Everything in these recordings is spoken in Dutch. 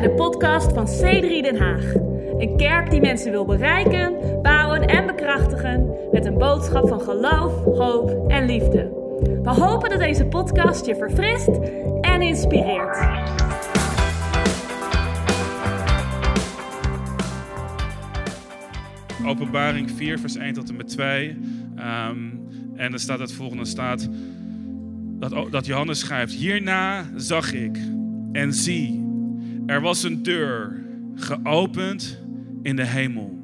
bij de podcast van C3 Den Haag. Een kerk die mensen wil bereiken, bouwen en bekrachtigen met een boodschap van geloof, hoop en liefde. We hopen dat deze podcast je verfrist en inspireert. Openbaring 4, vers 1 tot en met 2. Ehm, en er staat het volgende: staat dat, dat Johannes schrijft: Hierna zag ik en zie, er was een deur geopend in de hemel.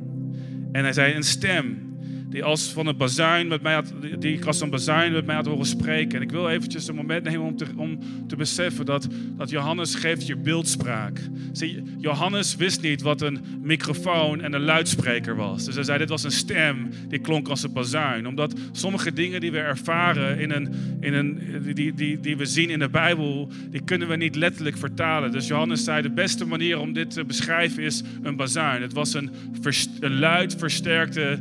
En hij zei: Een stem die als van een bazuin met mij had, die ik een bazuin met mij had horen spreken. En ik wil eventjes een moment nemen om te, om te beseffen dat, dat Johannes geeft je beeldspraak. Zie, Johannes wist niet wat een microfoon en een luidspreker was. Dus hij zei, dit was een stem die klonk als een bazuin. Omdat sommige dingen die we ervaren, in een, in een, die, die, die we zien in de Bijbel, die kunnen we niet letterlijk vertalen. Dus Johannes zei, de beste manier om dit te beschrijven is een bazuin. Het was een, een luid versterkte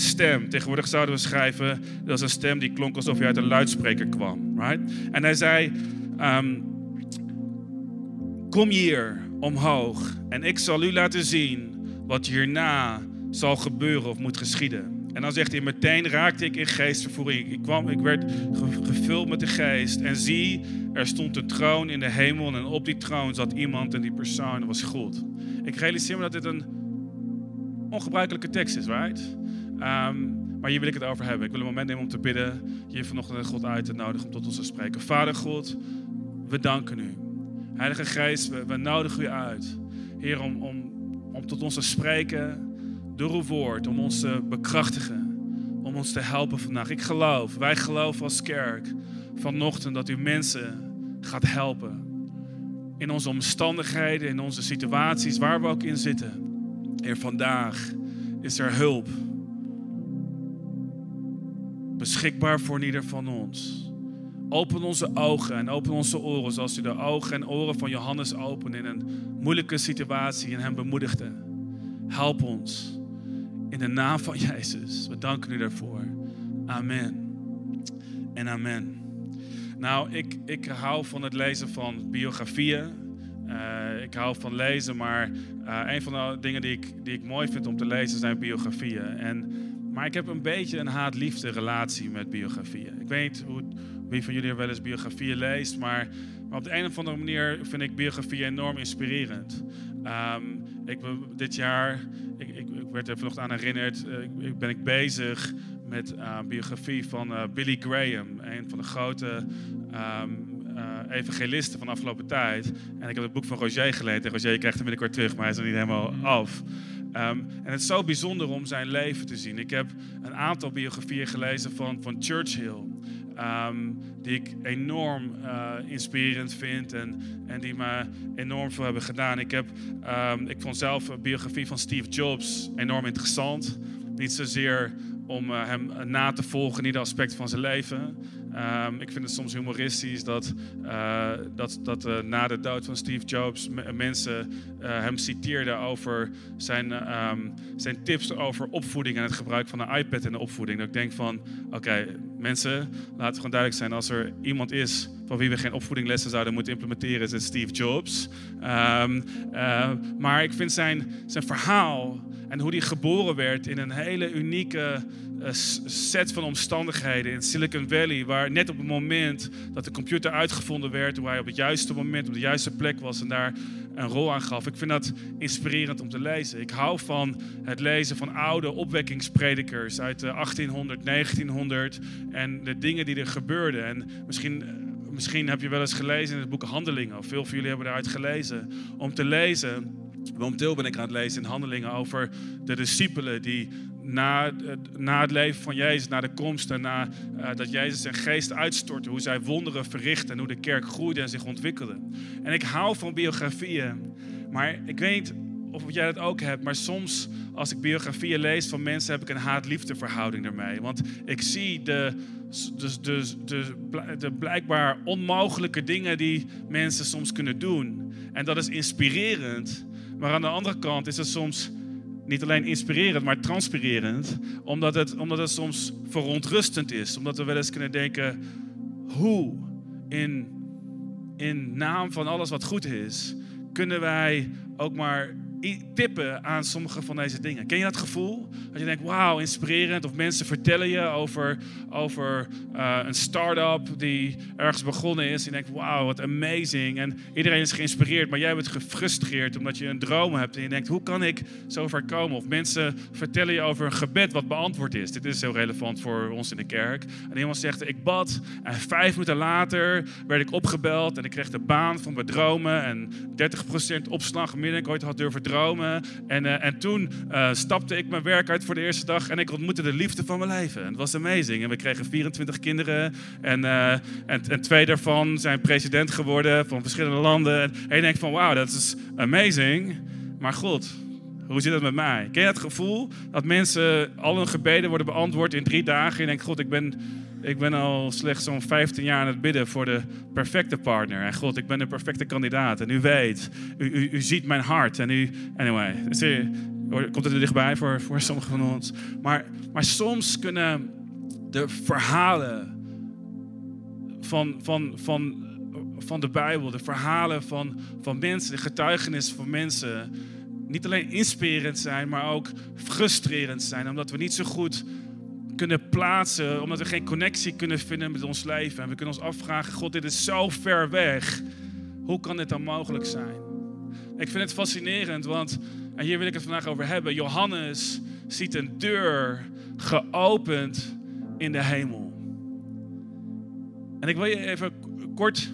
stem. Tegenwoordig zouden we schrijven, dat was een stem die klonk alsof hij uit een luidspreker kwam. Right? En hij zei, ehm, kom hier omhoog en ik zal u laten zien wat hierna zal gebeuren of moet geschieden. En dan zegt hij, meteen raakte ik in geestvervoering. Ik, kwam, ik werd gevuld met de geest. En zie, er stond een troon in de hemel. En op die troon zat iemand en die persoon was God. Ik realiseer me dat dit een ongebruikelijke tekst is, right? Um, maar hier wil ik het over hebben. Ik wil een moment nemen om te bidden. Je vanochtend God uit te nodigen om tot ons te spreken. Vader God, we danken u. Heilige Geest, we, we nodigen u uit. Heer, om, om, om tot ons te spreken door uw woord. Om ons te bekrachtigen. Om ons te helpen vandaag. Ik geloof, wij geloven als kerk vanochtend dat u mensen gaat helpen. In onze omstandigheden, in onze situaties, waar we ook in zitten. Heer, vandaag is er hulp beschikbaar voor ieder van ons. Open onze ogen en open onze oren zoals u de ogen en oren van Johannes opende in een moeilijke situatie en hem bemoedigde. Help ons in de naam van Jezus. We danken u daarvoor. Amen. En amen. Nou, ik, ik hou van het lezen van biografieën. Uh, ik hou van lezen, maar uh, een van de dingen die ik, die ik mooi vind om te lezen zijn biografieën. En maar ik heb een beetje een haat-liefde relatie met biografieën. Ik weet niet hoe, wie van jullie er wel eens biografieën leest, maar, maar, op de een of andere manier vind ik biografieën enorm inspirerend. Um, ik, dit jaar, ik, ik, ik, werd er vanochtend aan herinnerd, uh, ben ik bezig met uh, biografie van uh, Billy Graham, een van de grote um, evangelisten van de afgelopen tijd. En ik heb het boek van Roger gelezen. En Roger krijgt hem binnenkort terug, maar hij is nog niet helemaal af. Um, en het is zo bijzonder om zijn leven te zien. Ik heb een aantal biografieën gelezen van, van Churchill. Um, die ik enorm uh, inspirerend vind en, en die me enorm veel hebben gedaan. Ik, heb, um, ik vond zelf een biografie van Steve Jobs enorm interessant. Niet zozeer om uh, hem na te volgen in ieder aspect van zijn leven. Um, ik vind het soms humoristisch dat, uh, dat, dat uh, na de dood van Steve Jobs mensen uh, hem citeerden over zijn, um, zijn tips over opvoeding en het gebruik van een iPad in de opvoeding. Dat ik denk van, oké, mensen, laten we gewoon duidelijk zijn. Als er iemand is van wie we geen opvoedinglessen zouden moeten implementeren, is Steve Jobs. Um, maar ik vind zijn, zijn verhaal en hoe hij geboren werd in een hele unieke uh, set van omstandigheden in Silicon Valley, waar net op het moment dat de computer uitgevonden werd, hoe hij op het juiste moment op de juiste plek was en daar een rol aan gaf. Ik vind dat inspirerend om te lezen. Ik hou van het lezen van oude opwekkingspredikers uit de 1800, 1900 en de dingen die er gebeurden. En misschien misschien heb je wel eens gelezen in het boek Handelingen, of veel van jullie hebben eruit gelezen, om te lezen. Momenteel ben ik aan het lezen in Handelingen over de discipelen die na, na het leven van Jezus, na de komst en na uh, dat Jezus zijn geest uitstortte, hoe zij wonderen verrichten en hoe de kerk groeide en zich ontwikkelde. En ik hou van biografieën, maar ik weet of jij dat ook hebt, maar soms als ik biografieën lees van mensen heb ik een haat-liefde verhouding ermee. Want ik zie de, de, de, de, de blijkbaar onmogelijke dingen die mensen soms kunnen doen. En dat is inspirerend. Maar aan de andere kant is het soms niet alleen inspirerend, maar transpirerend. Omdat het, omdat het soms verontrustend is. Omdat we wel eens kunnen denken: hoe in, in naam van alles wat goed is, kunnen wij ook maar tippen aan sommige van deze dingen. Ken je dat gevoel? Dat je denkt, wauw, inspirerend. Of mensen vertellen je over, over uh, een start-up die ergens begonnen is. En je denkt, wauw, wat amazing. En iedereen is geïnspireerd, maar jij bent gefrustreerd omdat je een droom hebt. En je denkt, hoe kan ik zo ver komen? Of mensen vertellen je over een gebed wat beantwoord is. Dit is heel relevant voor ons in de kerk. En iemand zegt, ik bad en vijf minuten later werd ik opgebeld en ik kreeg de baan van mijn dromen. En 30% opslag dan ik ooit had durven dromen. En, uh, en toen uh, stapte ik mijn werk uit voor de eerste dag en ik ontmoette de liefde van mijn leven. En het was amazing. En we kregen 24 kinderen en, uh, en, en, twee daarvan zijn president geworden van verschillende landen. En je denkt van wauw, dat is amazing. Maar God, hoe zit het met mij? Ken je het gevoel dat mensen, al hun gebeden worden beantwoord in drie dagen? En je denkt, God, ik ben ik ben al slechts zo'n 15 jaar aan het bidden voor de perfecte partner. En God, ik ben de perfecte kandidaat. En u weet, u, u, u ziet mijn hart. En u, anyway, komt het er dichtbij voor, voor sommigen van ons. Maar, maar soms kunnen de verhalen van, van, van, van de Bijbel, de verhalen van, van mensen, de getuigenissen van mensen, niet alleen inspirerend zijn, maar ook frustrerend zijn. Omdat we niet zo goed kunnen plaatsen, omdat we geen connectie kunnen vinden met ons leven. En we kunnen ons afvragen, God, dit is zo ver weg. Hoe kan dit dan mogelijk zijn? Ik vind het fascinerend, want, en hier wil ik het vandaag over hebben, Johannes ziet een deur geopend in de hemel. En ik wil je even kort,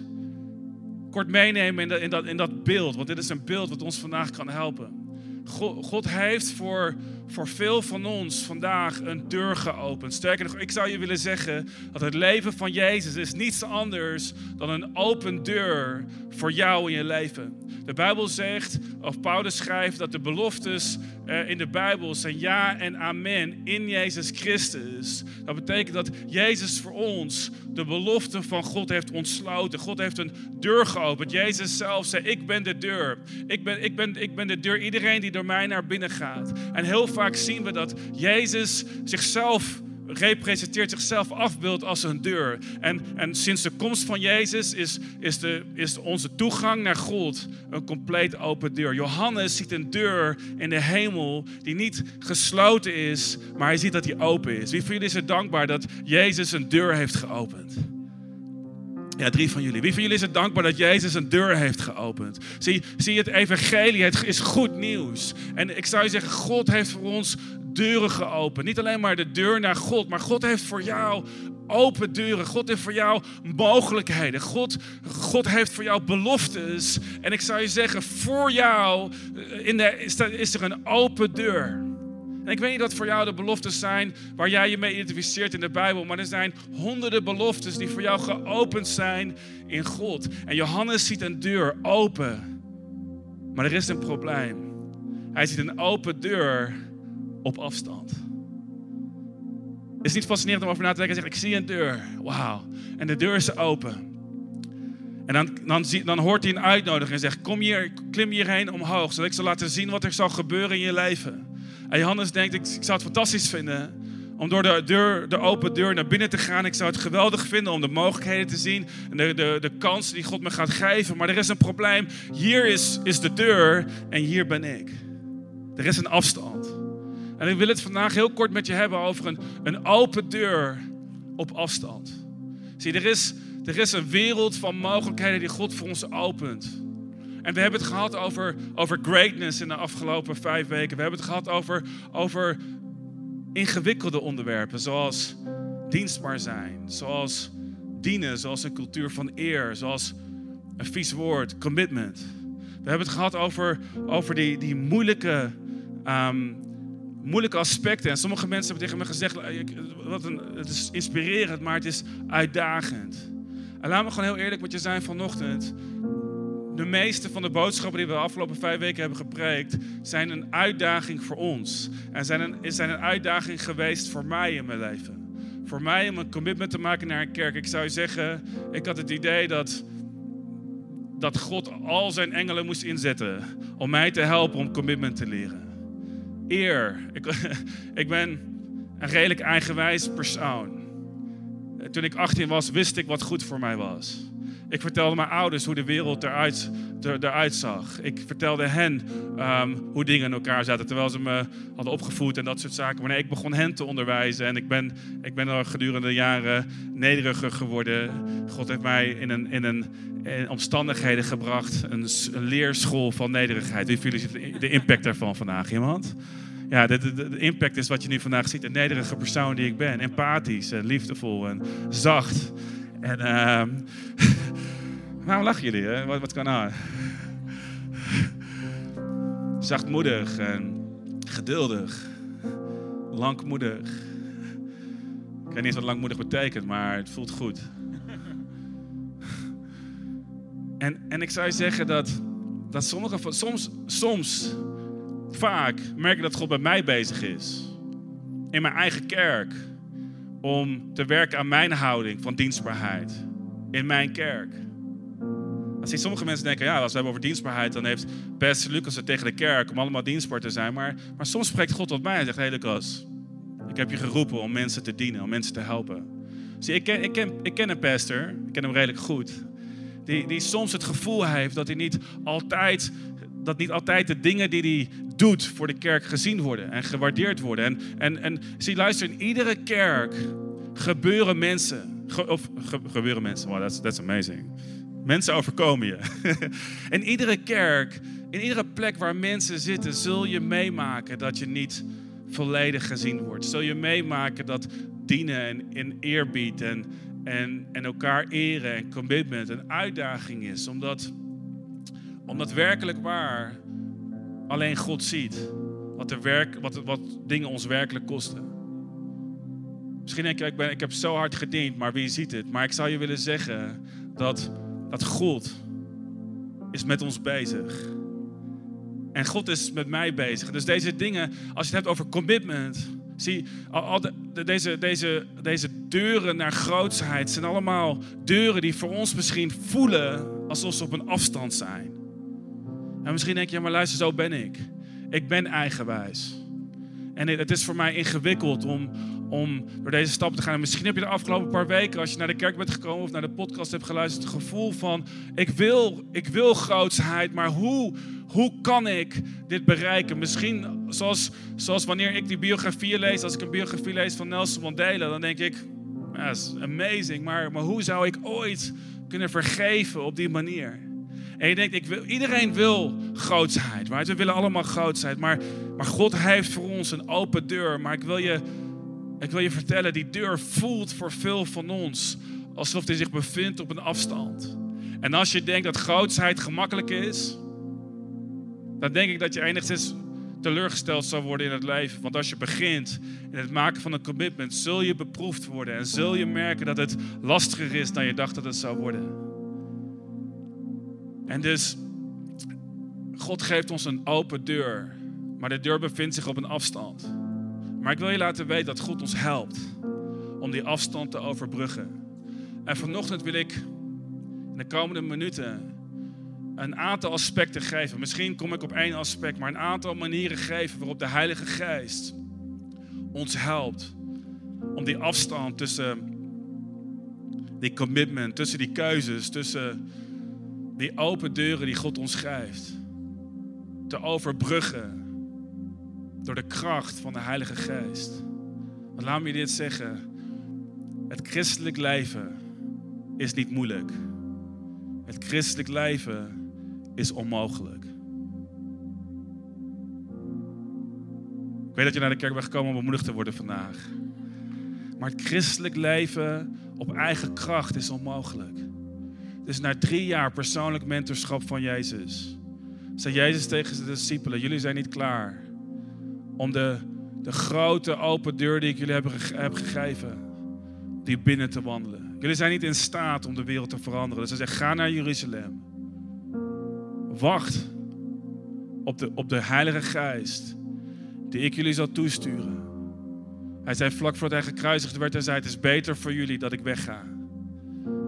kort meenemen in dat, in, dat, in dat beeld, want dit is een beeld wat ons vandaag kan helpen. God, God heeft voor voor veel van ons vandaag een deur geopend. Sterker nog, ik zou je willen zeggen dat het leven van Jezus is niets anders dan een open deur voor jou in je leven. De Bijbel zegt, of Paulus schrijft, dat de beloftes eh, in de Bijbel zijn ja en amen in Jezus Christus. Dat betekent dat Jezus voor ons de belofte van God heeft ontsloten. God heeft een deur geopend. Jezus zelf zei, ik ben de deur. Ik ben, ik ben, ik ben de deur. Iedereen die door mij naar binnen gaat. En heel vaak zien we dat Jezus zichzelf representeert zichzelf afbeeld als een deur. En, en sinds de komst van Jezus is, is, de, is onze toegang naar God een compleet open deur. Johannes ziet een deur in de hemel die niet gesloten is, maar hij ziet dat die open is. Wie van jullie is er dankbaar dat Jezus een deur heeft geopend? Ja, drie van jullie. Wie van jullie is er dankbaar dat Jezus een deur heeft geopend? Zie, zie het evangelie, het is goed nieuws. En ik zou je zeggen, God heeft voor ons deuren geopend. Niet alleen maar de deur naar God, maar God heeft voor jou open deuren. God heeft voor jou mogelijkheden. God, God heeft voor jou beloftes. En ik zou je zeggen, voor jou eh, in de, is er een open deur. En ik weet niet wat voor jou de beloftes zijn waar jij je mee identificeert in de Bijbel, maar er zijn honderden beloftes die voor jou geopend zijn in God. En Johannes ziet een deur open, maar er is een probleem. Hij ziet een open deur op afstand. Het is niet fascinerend om over na te denken en zeggen, ik zie een deur. Wauw. En de deur is open. En dan, dan, dan hoort hij een uitnodiging en zegt, kom hier, klim hierheen omhoog, zodat ik zal laten zien wat er zal gebeuren in je leven. En Johannes denkt, ik, ik zou het fantastisch vinden om door de, deur, de open deur naar binnen te gaan. Ik zou het geweldig vinden om de mogelijkheden te zien en de, de, de kansen die God me gaat geven. Maar er is een probleem. Hier is, is de deur en hier ben ik. Er is een afstand. En ik wil het vandaag heel kort met je hebben over een, een open deur op afstand. Zie, er is, er is een wereld van mogelijkheden die God voor ons opent. En we hebben het gehad over, over greatness in de afgelopen vijf weken. We hebben het gehad over, over ingewikkelde onderwerpen, zoals dienstbaar zijn, zoals dienen, zoals een cultuur van eer, zoals een vies woord, commitment. We hebben het gehad over, over die, die moeilijke um, moeilijke aspecten. En sommige mensen hebben tegen me gezegd, wat een, het is inspirerend, maar het is uitdagend. En laat me gewoon heel eerlijk met je zijn vanochtend. De meeste van de boodschappen die we de afgelopen vijf weken hebben gepreekt, zijn een uitdaging voor ons. En zijn een, zijn een uitdaging geweest voor mij in mijn leven. Voor mij om een commitment te maken naar een kerk. Ik zou zeggen, ik had het idee dat, dat God al zijn engelen moest inzetten om mij te helpen om commitment te leren eer. Ik, ik ben een redelijk eigenwijs persoon. Toen ik 18 was, wist ik wat goed voor mij was. Ik vertelde mijn ouders hoe de wereld eruit, er, zag. Ik vertelde hen ehm, hoe dingen in elkaar zaten terwijl ze me hadden opgevoed en dat soort zaken. Maar ik begon hen te onderwijzen en ik ben, ik ben er gedurende de jaren nederiger geworden. God heeft mij in, een, in, een, omstandigheden gebracht, een, leerschool van nederigheid. Wie jullie de impact daarvan vandaag? Iemand? ja, de, de, de, impact is wat je nu vandaag ziet. Een nederige persoon die ik ben. Empathisch en liefdevol en zacht. En uh, waarom lachen jullie? Hè? Wat, wat kan nou? Zachtmoedig en geduldig. Langmoedig. Ik weet niet wat langmoedig betekent, maar het voelt goed. En, en ik zou je zeggen dat, dat sommige van, soms, soms vaak merk dat God bij mij bezig is. In mijn eigen kerk. Om te werken aan mijn houding van dienstbaarheid. In mijn kerk. Als je sommige mensen denken, ja, als we hebben over dienstbaarheid, dan heeft best Lucas het tegen de kerk om allemaal dienstbaar te zijn. Maar, maar soms spreekt God tot mij en zegt, hé hey Lucas, ik heb je geroepen om mensen te dienen, om mensen te helpen. Zie, ik ken, ik ken, ik ken een pastor, ik ken hem redelijk goed, die, die soms het gevoel heeft dat hij niet altijd dat niet altijd de dingen die hij doet voor de kerk gezien worden en gewaardeerd worden. En, en, en zie, luister, in iedere kerk gebeuren mensen. of gebeuren mensen, wow, that's, that's amazing. Mensen overkomen je. in iedere kerk, in iedere plek waar mensen zitten, zul je meemaken dat je niet volledig gezien wordt. Zul je meemaken dat dienen en in eerbied en, en, en elkaar eren en commitment een uitdaging is. Omdat omdat werkelijk waar alleen God ziet wat, de werk, wat, wat dingen ons werkelijk kosten. Misschien denk je, ik, ben, ik heb zo hard gediend, maar wie ziet het? Maar ik zou je willen zeggen dat, dat God is met ons bezig. En God is met mij bezig. Dus deze dingen, als je het hebt over commitment. Zie, al, de, deze, deze, deze deuren naar grootsheid zijn allemaal deuren die voor ons misschien voelen alsof ze op een afstand zijn. En misschien denk je, maar luister, zo ben ik. Ik ben eigenwijs. En het is voor mij ingewikkeld om, om door deze stappen te gaan. En misschien heb je de afgelopen paar weken, als je naar de kerk bent gekomen of naar de podcast hebt geluisterd, het gevoel van: ik wil, ik wil grootsheid, maar hoe, hoe kan ik dit bereiken? Misschien zoals, zoals wanneer ik die biografie lees, als ik een biografie lees van Nelson Mandela, dan denk ik: ja, dat is amazing, maar, maar hoe zou ik ooit kunnen vergeven op die manier? En je denkt, ik wil, iedereen wil grootsheid. Right? We willen allemaal grootsheid. Maar, maar God heeft voor ons een open deur. Maar ik wil, je, ik wil je vertellen, die deur voelt voor veel van ons alsof die zich bevindt op een afstand. En als je denkt dat grootsheid gemakkelijk is, dan denk ik dat je enigszins teleurgesteld zal worden in het leven. Want als je begint in het maken van een commitment, zul je beproefd worden. En zul je merken dat het lastiger is dan je dacht dat het zou worden. En dus, God geeft ons een open deur, maar de deur bevindt zich op een afstand. Maar ik wil je laten weten dat God ons helpt om die afstand te overbruggen. En vanochtend wil ik in de komende minuten een aantal aspecten geven. Misschien kom ik op één aspect, maar een aantal manieren geven waarop de Heilige Geest ons helpt om die afstand tussen die commitment, tussen die keuzes, tussen die open deuren die God ons geeft, te overbruggen door de kracht van de Heilige Geest. Want laat me dit zeggen. Het christelijk leven is niet moeilijk. Het christelijk leven is onmogelijk. Ik weet dat je naar de kerk bent gekomen om bemoedigd te worden vandaag. Maar het christelijk leven op eigen kracht is onmogelijk. Dus na drie jaar persoonlijk mentorschap van Jezus, zei Jezus tegen zijn discipelen: Jullie zijn niet klaar om de, de grote open deur die ik jullie heb, gegeven, die binnen te wandelen. Jullie zijn niet in staat om de wereld te veranderen. Dus hij zegt: Ga naar Jeruzalem. Wacht op de, op de Heilige Geest, die ik jullie zal toesturen. Hij zei vlak voordat hij gekruisigd werd, hij zei: Het is beter voor jullie dat ik wegga.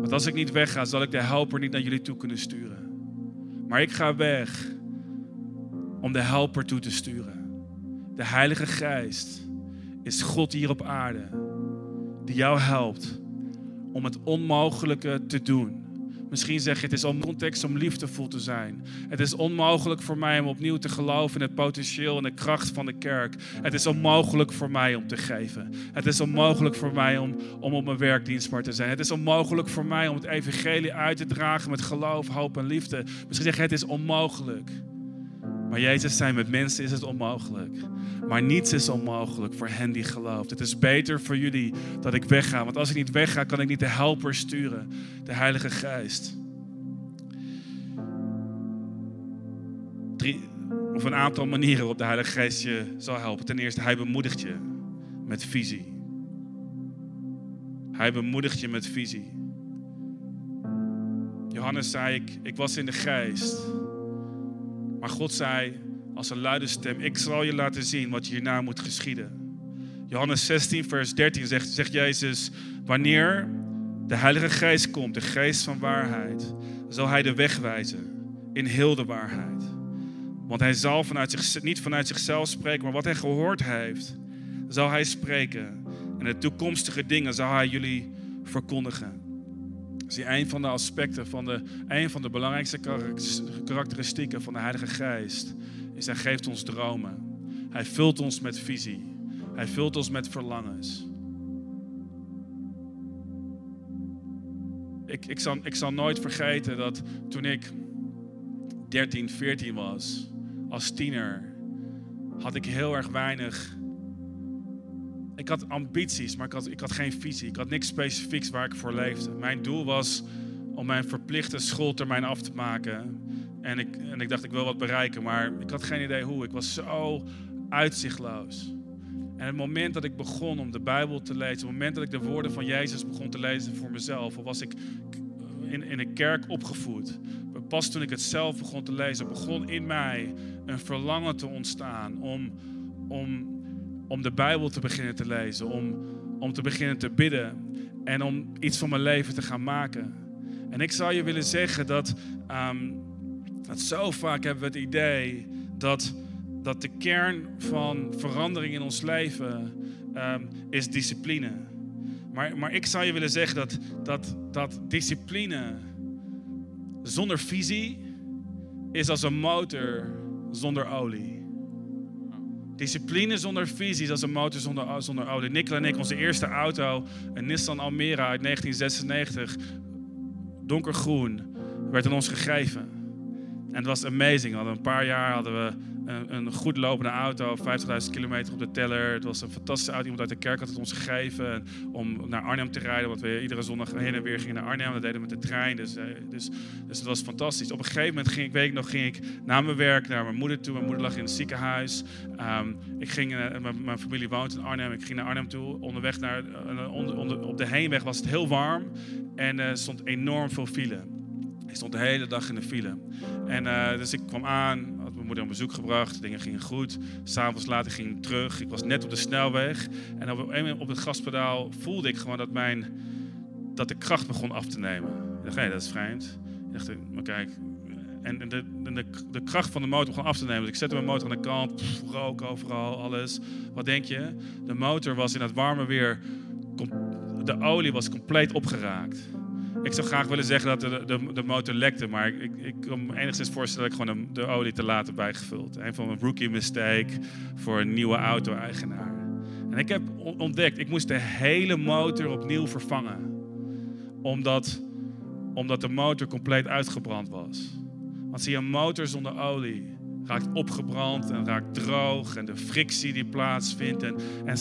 Want als ik niet wegga, zal ik de helper niet naar jullie toe kunnen sturen. Maar ik ga weg om de helper toe te sturen. De Heilige Geest is God hier op aarde die jou helpt om het onmogelijke te doen. Misschien zeg je, het is context om liefdevol te zijn. Het is onmogelijk voor mij om opnieuw te geloven in het potentieel en de kracht van de kerk. Het is onmogelijk voor mij om te geven. Het is onmogelijk voor mij om, om op mijn werk dienstbaar te zijn. Het is onmogelijk voor mij om het evangelie uit te dragen met geloof, hoop en liefde. Misschien zeg je, het is onmogelijk. Maar Jezus zei, met mensen is het onmogelijk. Maar niets is onmogelijk voor hen die gelooft. Het is beter voor jullie dat ik wegga. Want als ik niet wegga, kan ik niet de helper sturen. De Heilige Geest. Drie, of een aantal manieren waarop de Heilige Geest je zal helpen. Ten eerste, hij bemoedigt je met visie. Hij bemoedigt je met visie. Johannes zei, ik, ik was in de geest. Maar God zei als een luide stem, ik zal je laten zien wat hierna moet geschieden. Johannes 16, vers 13 zegt, Jezus, wanneer de Heilige Geest komt, de Geest van waarheid, zal Hij de weg wijzen in heel de waarheid. Want Hij zal vanuit niet vanuit zichzelf spreken, maar wat Hij gehoord heeft, zal Hij spreken. En de toekomstige dingen zal Hij jullie verkondigen. Dat is een van de aspecten, van de, een van de belangrijkste karakteristieken van de Heilige Geest. Is hij geeft ons dromen. Hij vult ons met visie. Hij vult ons met verlangens. Ik, ik, zal, ik zal nooit vergeten dat toen ik 13, 14 was, als tiener, had ik heel erg weinig ik had ambities, maar ik had, ik had geen visie. Ik had niks specifieks waar ik voor leefde. Mijn doel was om mijn verplichte schooltermijn af te maken. En ik, en ik dacht, ik wil wat bereiken, maar ik had geen idee hoe. Ik was zo uitzichtloos. En het moment dat ik begon om de Bijbel te lezen, het moment dat ik de woorden van Jezus begon te lezen voor mezelf, was ik in, in een kerk opgevoed. Pas toen ik het zelf begon te lezen, begon in mij een verlangen te ontstaan om, om om de Bijbel te beginnen te lezen, om, om te beginnen te bidden en om iets van mijn leven te gaan maken. En ik zou je willen zeggen dat, um, dat zo vaak hebben we het idee dat, dat de kern van verandering in ons leven um, is discipline. Maar, maar ik zou je willen zeggen dat, dat, dat discipline zonder visie is als een motor zonder olie. Discipline zonder visie is als een motor zonder, zonder olie. Nicola en ik, onze eerste auto, een Nissan Almera uit 1996, donkergroen, werd aan ons gegeven. En het was amazing. We hadden een paar jaar hadden we een, een goed lopende auto, 50.000 kilometer op de teller. Het was een fantastische auto. Iemand uit de kerk had het ons gegeven om naar Arnhem te rijden. Want we iedere zondag heen en weer gingen naar Arnhem. Dat deden we met de trein. Dus, eh, dus, dus het was fantastisch. Op een gegeven moment ging ik, weet ik nog, ging ik na mijn werk naar mijn moeder toe. Mijn moeder lag in het ziekenhuis. Ehm, ik ging, uh, mijn, familie woont in Arnhem. Ik ging naar Arnhem toe. Onderweg naar, onder, onder, op de heenweg was het heel warm. En er stond enorm veel file. Ik stond de hele dag in de file. En dus ik kwam aan, mijn moeder een bezoek gebracht. Dingen gingen goed. S'avonds later ging ik terug. Ik was net op de snelweg. En op op het gaspedaal voelde ik gewoon dat, mijn, dat de kracht begon af te nemen. Ik dacht, hé, dat is vreemd. Ik dacht, maar kijk. En de, de, de, kracht van de motor begon af te nemen. Dus ik zette mijn motor aan de kant. rook overal, alles. Wat denk je? De motor was in het warme weer... De olie was compleet opgeraakt. Ik zou graag willen zeggen dat de, de, de motor lekte, maar ik, ik, kan me enigszins voorstellen dat ik gewoon de, olie te laat heb bijgevuld. Een van mijn rookie mistake voor een nieuwe auto-eigenaar. En ik heb ontdekt, ik moest de hele motor opnieuw vervangen. Omdat, omdat de motor compleet uitgebrand was. Want zie je, een motor zonder olie raakt opgebrand en raakt droog. En de frictie die plaatsvindt. En, en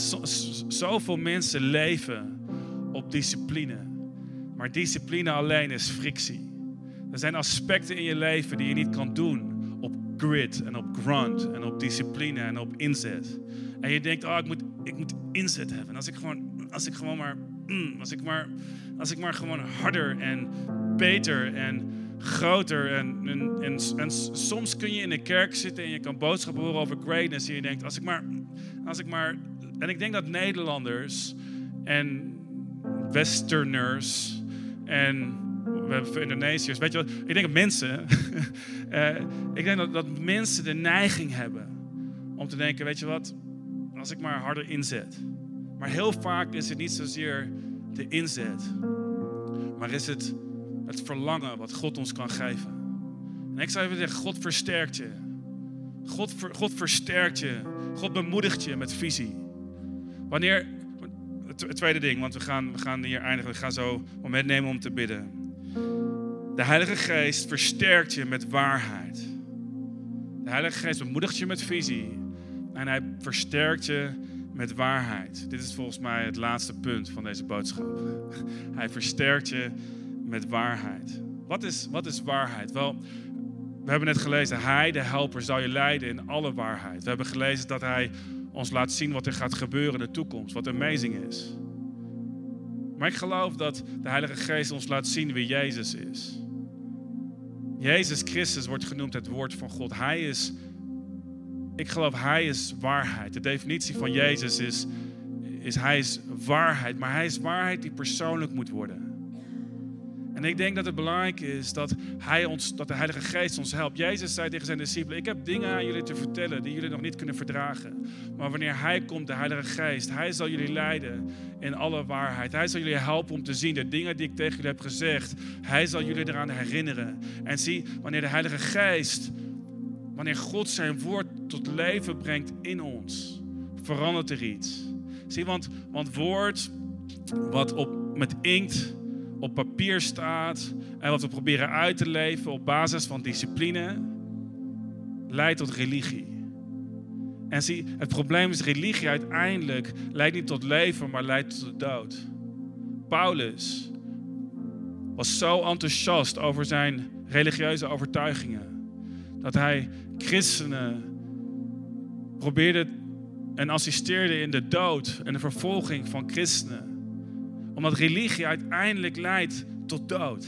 zoveel mensen leven op discipline. Maar discipline alleen is frictie. Er zijn aspecten in je leven die je niet kan doen op grit en op grunt en op discipline en op inzet. En je denkt, oh, ik moet, ik moet inzet hebben. En als ik gewoon, als ik gewoon maar, mm, als ik maar, als ik maar gewoon harder en beter en groter. En, en, en, en, soms kun je in de kerk zitten en je kan boodschappen horen over greatness. En je denkt, als ik maar, als ik maar. En ik denk dat Nederlanders en Westerners en we hebben Indonesiërs. Weet je wat? Ik denk dat mensen, uh, ik denk dat, dat mensen de neiging hebben om te denken, weet je wat, als ik maar harder inzet. Maar heel vaak is het niet zozeer de inzet, maar is het het verlangen wat God ons kan geven. En ik zou even zeggen, God versterkt je. God, God versterkt je. God bemoedigt je met visie. Wanneer, het tweede ding, want we gaan, we gaan hier eindigen. We gaan zo een moment nemen om te bidden. De Heilige Geest versterkt je met waarheid. De Heilige Geest bemoedigt je met visie. En hij versterkt je met waarheid. Dit is volgens mij het laatste punt van deze boodschap. Hij versterkt je met waarheid. Wat is, wat is waarheid? Wel, we hebben net gelezen, Hij, de helper, zal je leiden in alle waarheid. We hebben gelezen dat Hij ons laat zien wat er gaat gebeuren in de toekomst, wat amazing is. Maar ik geloof dat de Heilige Geest ons laat zien wie Jezus is. Jezus Christus wordt genoemd het woord van God. Hij is, ik geloof, Hij is waarheid. De definitie van Jezus is, is Hij is waarheid, maar Hij is waarheid die persoonlijk moet worden. En ik denk dat het belangrijk is dat, hij ons, dat de Heilige Geest ons helpt. Jezus zei tegen zijn discipelen: Ik heb dingen aan jullie te vertellen die jullie nog niet kunnen verdragen. Maar wanneer Hij komt, de Heilige Geest, Hij zal jullie leiden in alle waarheid. Hij zal jullie helpen om te zien de dingen die ik tegen jullie heb gezegd. Hij zal jullie eraan herinneren. En zie, wanneer de Heilige Geest, wanneer God zijn woord tot leven brengt in ons, verandert er iets. Zie, want, want woord wat op, met inkt op papier staat en wat we proberen uit te leven op basis van discipline, leidt tot religie. En zie, het probleem is, religie uiteindelijk leidt niet tot leven, maar leidt tot de dood. Paulus was zo enthousiast over zijn religieuze overtuigingen, dat hij christenen probeerde en assisteerde in de dood en de vervolging van christenen omdat religie uiteindelijk leidt tot dood.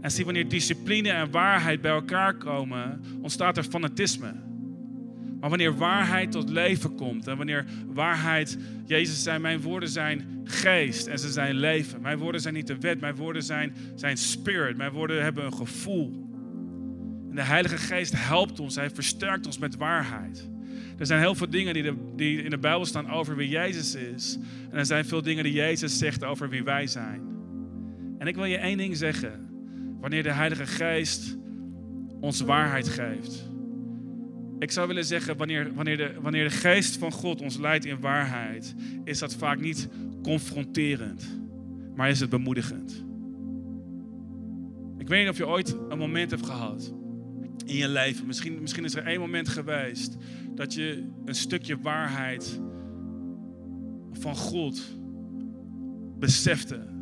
En zie, wanneer discipline en waarheid bij elkaar komen, ontstaat er fanatisme. Maar wanneer waarheid tot leven komt en wanneer waarheid, Jezus zei, mijn woorden zijn geest en ze zijn leven. Mijn woorden zijn niet de wet, mijn woorden zijn, zijn spirit, mijn woorden hebben een gevoel. En de Heilige Geest helpt ons, hij versterkt ons met waarheid. Er zijn heel veel dingen die, die in de Bijbel staan over wie Jezus is. En er zijn veel dingen die Jezus zegt over wie wij zijn. En ik wil je één ding zeggen. Wanneer de Heilige Geest ons waarheid geeft. Ik zou willen zeggen, wanneer, wanneer, de, wanneer de Geest van God ons leidt in waarheid, is dat vaak niet confronterend, maar is het bemoedigend. Ik weet niet of je ooit een moment hebt gehad in je leven. Misschien, misschien is er één moment geweest dat je een stukje waarheid van God besefte.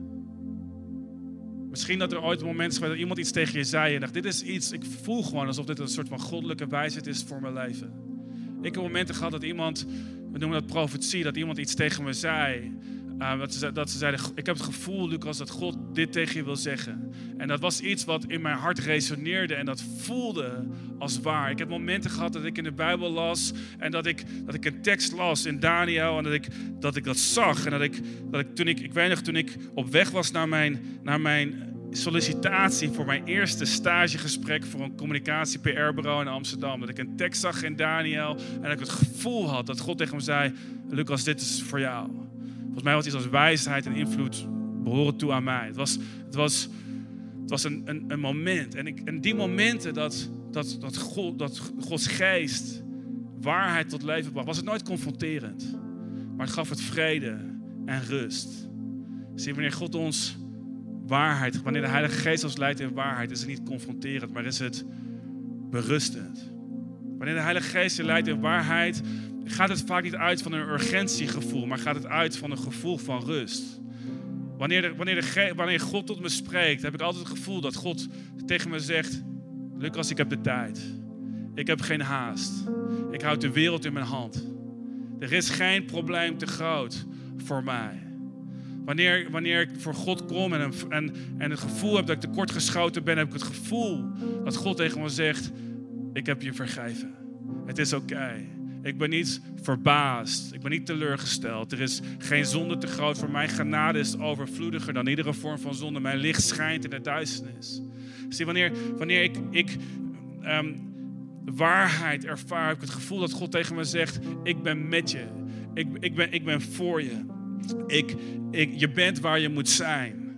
Misschien dat er ooit een moment is dat iemand iets tegen je zei en dacht, dit is iets, ik voel gewoon alsof dit een soort van goddelijke wijsheid is voor mijn leven. Ik heb momenten gehad dat iemand, we noemen dat profetie, dat iemand iets tegen me zei dat, ze, dat, ze, zeiden, ik heb het gevoel, Lucas, dat God dit tegen je wil zeggen. En dat was iets wat in mijn hart resoneerde en dat voelde als waar. Ik heb momenten gehad dat ik in de Bijbel las en dat ik, dat ik een tekst las in Daniel en dat ik dat, ik dat zag. En dat ik, dat ik toen ik, ik weet nog, toen ik op weg was naar mijn, naar mijn sollicitatie voor mijn eerste stagegesprek voor een communicatie-PR-bureau in Amsterdam. Dat ik een tekst zag in Daniel en dat ik het gevoel had dat God tegen me zei, Lucas, dit is voor jou. Volgens mij was iets als wijsheid en invloed behoren toe aan mij. Het was, het was, het was een, een, een moment. En, ik, en die momenten dat, dat, dat, God, dat Gods geest waarheid tot leven bracht, was het nooit confronterend. Maar het gaf het vrede en rust. Zie, wanneer God ons waarheid, wanneer de Heilige Geest ons leidt in waarheid, is het niet confronterend, maar is het berustend. Wanneer de Heilige Geest je leidt in waarheid, gaat het vaak niet uit van een urgentiegevoel, maar gaat het uit van een gevoel van rust. Wanneer, wanneer, wanneer God tot me spreekt, heb ik altijd het gevoel dat God tegen me zegt: Lucas, ik heb de tijd. Ik heb geen haast. Ik houd de wereld in mijn hand. Er is geen probleem te groot voor mij. Wanneer, wanneer ik voor God kom en, en, en het gevoel heb dat ik tekortgeschoten ben, heb ik het gevoel dat God tegen me zegt: Ik heb je vergeven. Het is oké. Ik ben niet verbaasd. Ik ben niet teleurgesteld. Er is geen zonde te groot voor mij. Genade is overvloediger dan iedere vorm van zonde. Mijn licht schijnt in de duisternis. Zie, wanneer, wanneer ik, ik ehm, waarheid ervaar, heb ik het gevoel dat God tegen me zegt: Ik ben met je. Ik, ik, ben, ik ben voor je. Ik, ik, je bent waar je moet zijn.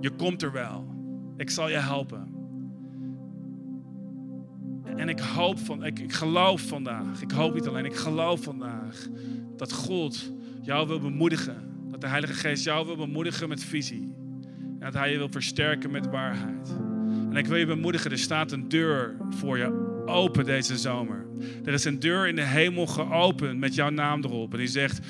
Je komt er wel. Ik zal je helpen. En ik hoop van, ik, ik geloof vandaag, ik hoop niet alleen, ik geloof vandaag dat God jou wil bemoedigen. Dat de Heilige Geest jou wil bemoedigen met visie. En dat Hij je wil versterken met waarheid. En ik wil je bemoedigen, er staat een deur voor je open deze zomer. Er is een deur in de hemel geopend met jouw naam erop. En die zegt,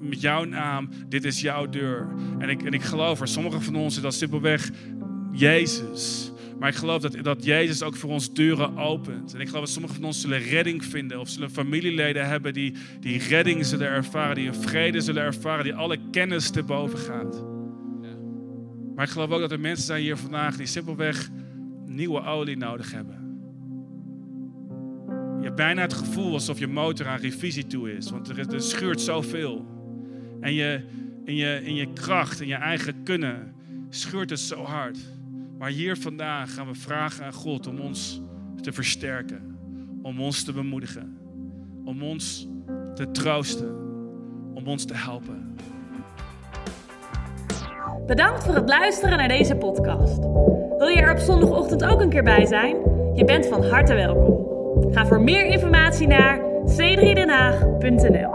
met jouw naam, dit is jouw deur. En ik, en ik geloof voor sommigen van ons is dat simpelweg Jezus. Maar ik geloof dat, dat Jezus ook voor ons deuren opent. En ik geloof dat sommigen van ons zullen redding vinden. Of zullen familieleden hebben die, die redding zullen ervaren. Die een vrede zullen ervaren. Die alle kennis te boven gaat. Maar ik geloof ook dat er mensen zijn hier vandaag die simpelweg nieuwe olie nodig hebben. Je hebt bijna het gevoel alsof je motor aan revisie toe is. Want er, er schuurt zoveel. En je, in, je, in je kracht, in je eigen kunnen, schuurt het zo hard. Maar hier vandaag gaan we vragen aan God om ons te versterken. Om ons te bemoedigen. Om ons te troosten. Om ons te helpen. Bedankt voor het luisteren naar deze podcast. Wil je er op zondagochtend ook een keer bij zijn? Je bent van harte welkom. Ga voor meer informatie naar c3denhaag.nl